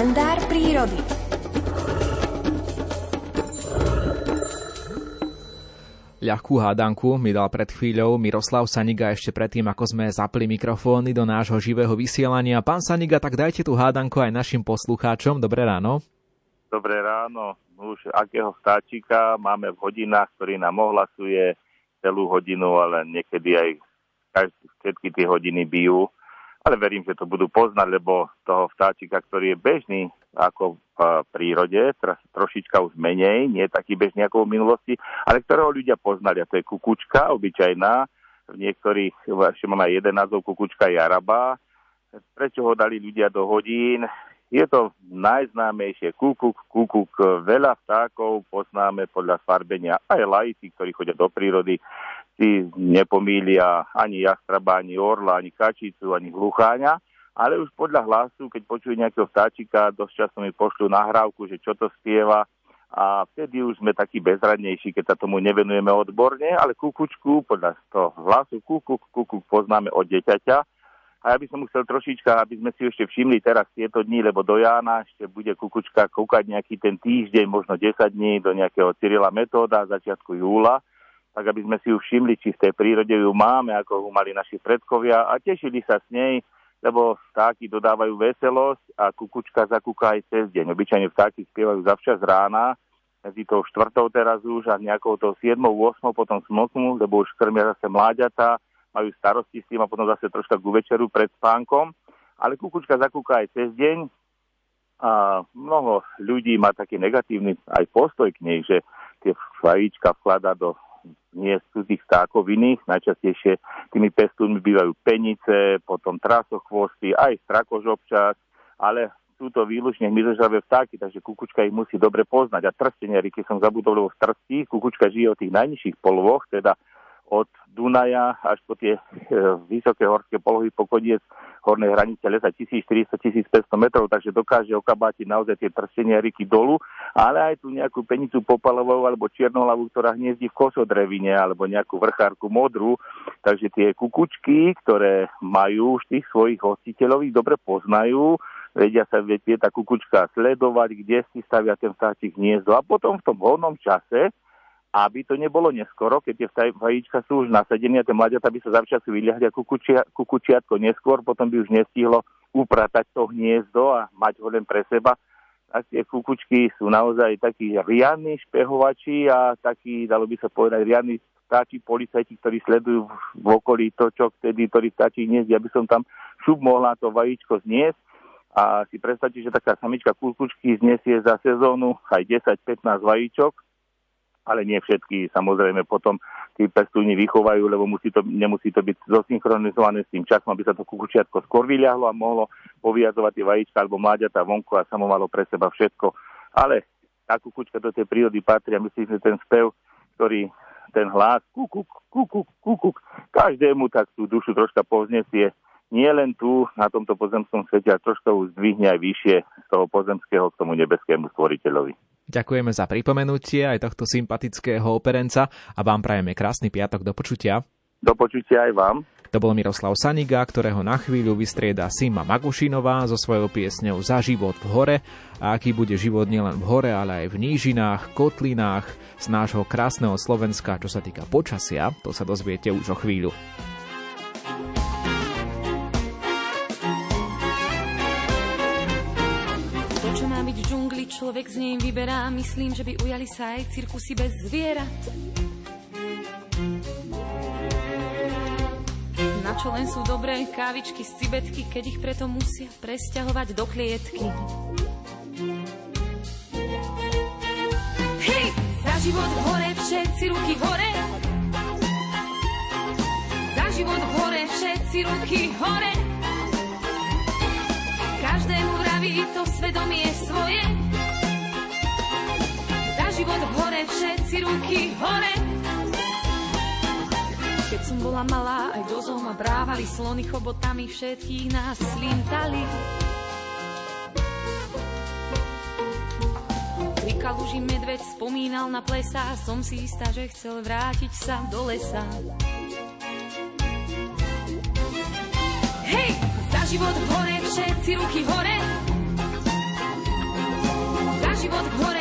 kalendár prírody. Ľahkú hádanku mi dal pred chvíľou Miroslav Saniga ešte predtým, ako sme zapli mikrofóny do nášho živého vysielania. Pán Saniga, tak dajte tú hádanku aj našim poslucháčom. Dobré ráno. Dobré ráno. Už akého vtáčika máme v hodinách, ktorý nám ohlasuje celú hodinu, ale niekedy aj všetky tie hodiny bijú ale verím, že to budú poznať, lebo toho vtáčika, ktorý je bežný ako v prírode, teraz trošička už menej, nie taký bežný ako v minulosti, ale ktorého ľudia poznali, a to je kukučka, obyčajná, v niektorých, ešte mám aj jeden názov, kukučka jaraba. Prečo ho dali ľudia do hodín? Je to najznámejšie kukuk, kukuk, veľa vtákov poznáme podľa farbenia, aj lajci, ktorí chodia do prírody, si nepomília ani jastraba, ani orla, ani kačicu, ani hlucháňa, ale už podľa hlasu, keď počujú nejakého vtáčika, dosť často mi pošľú nahrávku, že čo to spieva a vtedy už sme takí bezradnejší, keď sa tomu nevenujeme odborne, ale kukučku podľa toho hlasu kukuk, kukuk poznáme od deťaťa. A ja by som chcel trošička, aby sme si ešte všimli teraz tieto dní, lebo do Jána ešte bude kukučka kúkať nejaký ten týždeň, možno 10 dní do nejakého Cyrila Metóda začiatku júla tak aby sme si ju všimli, či v tej prírode ju máme, ako ju mali naši predkovia a tešili sa s nej, lebo vtáky dodávajú veselosť a kukučka zakúka aj cez deň. Obyčajne vtáky spievajú zavčas rána, medzi tou štvrtou teraz už a nejakou tou 7. 8. potom smoknú, lebo už krmia zase mláďata, majú starosti s tým a potom zase troška ku večeru pred spánkom. Ale kukučka zakúka aj cez deň a mnoho ľudí má taký negatívny aj postoj k nej, že tie vajíčka vklada do nie sú tých vtákov iných. Najčastejšie tými pestúnmi bývajú penice, potom trasochvosty, aj strakož občas, ale sú to výlučne hmyzožravé vtáky, takže kukučka ich musí dobre poznať. A trsteniari, keď som zabudol, lebo v trstí, kukučka žije od tých najnižších polovoch, teda od Dunaja až po tie e, vysoké horské polohy po koniec hornej hranice lesa 1400-1500 metrov, takže dokáže okabátiť naozaj tie trsteniariky dolu, ale aj tu nejakú penicu popalovou alebo čiernohlavu, ktorá hniezdí v kosodrevine alebo nejakú vrchárku modrú, takže tie kukučky, ktoré majú už tých svojich hostiteľov, ich dobre poznajú, vedia sa, vie tá kukučka sledovať, kde si stavia ten vtáčik hniezdo a potom v tom voľnom čase aby to nebolo neskoro, keď tie vajíčka sú už nasadené a tie mladiatá by sa zavčasu vyliahli a kukučia, kukučiatko neskôr, potom by už nestihlo upratať to hniezdo a mať ho len pre seba. A tie kukučky sú naozaj takí riadni špehovači a takí, dalo by sa povedať, riadni vtáči policajti, ktorí sledujú v okolí to, čo vtedy, ktorý vtáči hniezdi, aby som tam šup mohla to vajíčko zniesť. A si predstavte, že taká samička kukučky znesie za sezónu aj 10-15 vajíčok, ale nie všetky samozrejme potom tí pestúni vychovajú, lebo musí to, nemusí to byť zosynchronizované s tým časom, aby sa to kukučiatko skôr vyľahlo a mohlo poviazovať tie vajíčka alebo mláďata vonku a samo malo pre seba všetko. Ale tá kukučka do tej prírody patrí a myslím, že ten spev, ktorý ten hlas kukuk, kukuk, kukuk, každému tak tú dušu troška povznesie nie len tu, na tomto pozemskom svete, ale troška už zdvihne aj vyššie z toho pozemského k tomu nebeskému stvoriteľovi. Ďakujeme za pripomenutie aj tohto sympatického operenca a vám prajeme krásny piatok do počutia. Do počutia aj vám. To bol Miroslav Saniga, ktorého na chvíľu vystrieda Sima Magušinová so svojou piesňou Za život v hore a aký bude život nielen v hore, ale aj v nížinách, kotlinách z nášho krásneho Slovenska, čo sa týka počasia, to sa dozviete už o chvíľu. Nej vyberá. Myslím, že by ujali sa aj cirkusy bez zviera. Na čo len sú dobré kávičky z cibetky, keď ich preto musia presťahovať do klietky. Hej, za život hore, všetci ruky hore. Za život hore, všetci ruky hore. Každému vraví to svedomie svoje. Hore, všetci ruky hore. Keď som bola malá, aj dozol ma brávali slony chobotami, všetkých nás slintali. Pri kaluži medveď spomínal na plesa, som si istá, že chcel vrátiť sa do lesa. Hej, za život hore, všetci ruky hore. život hore,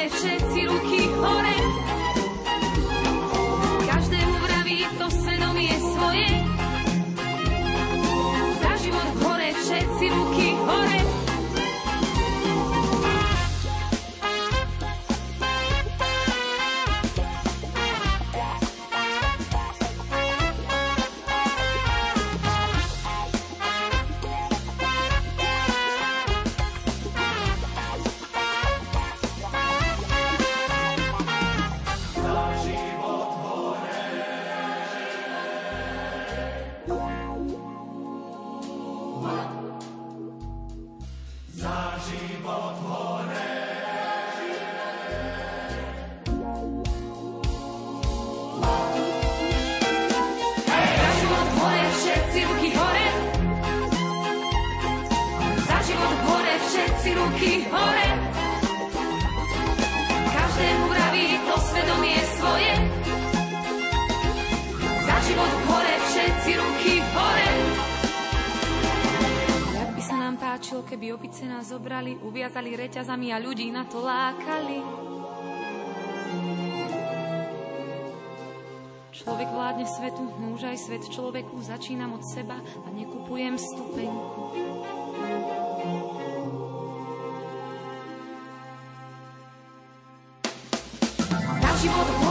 všetci ruky hore. Každému vraví to svedomie svoje. Za život hore, všetci ruky hore. Jak by sa nám páčilo, keby opice nás zobrali, uviazali reťazami a ľudí na to lákali. Človek vládne svetu, už aj svet človeku začínam od seba a nekupujem stupenku. she for the